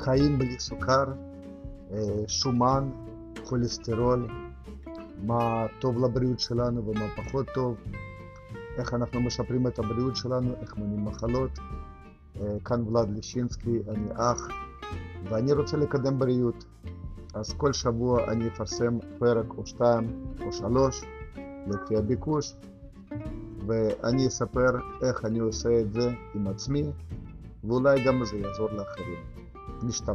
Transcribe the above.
חיים בלי סוכר, אה, שומן, כולסטרול, מה טוב לבריאות שלנו ומה פחות טוב, איך אנחנו משפרים את הבריאות שלנו, איך מונעים מחלות. אה, כאן ולד לישינסקי, אני אח, ואני רוצה לקדם בריאות. אז כל שבוע אני אפרסם פרק או שתיים או שלוש, לפי הביקוש, ואני אספר איך אני עושה את זה עם עצמי, ואולי גם זה יעזור לאחרים. cristã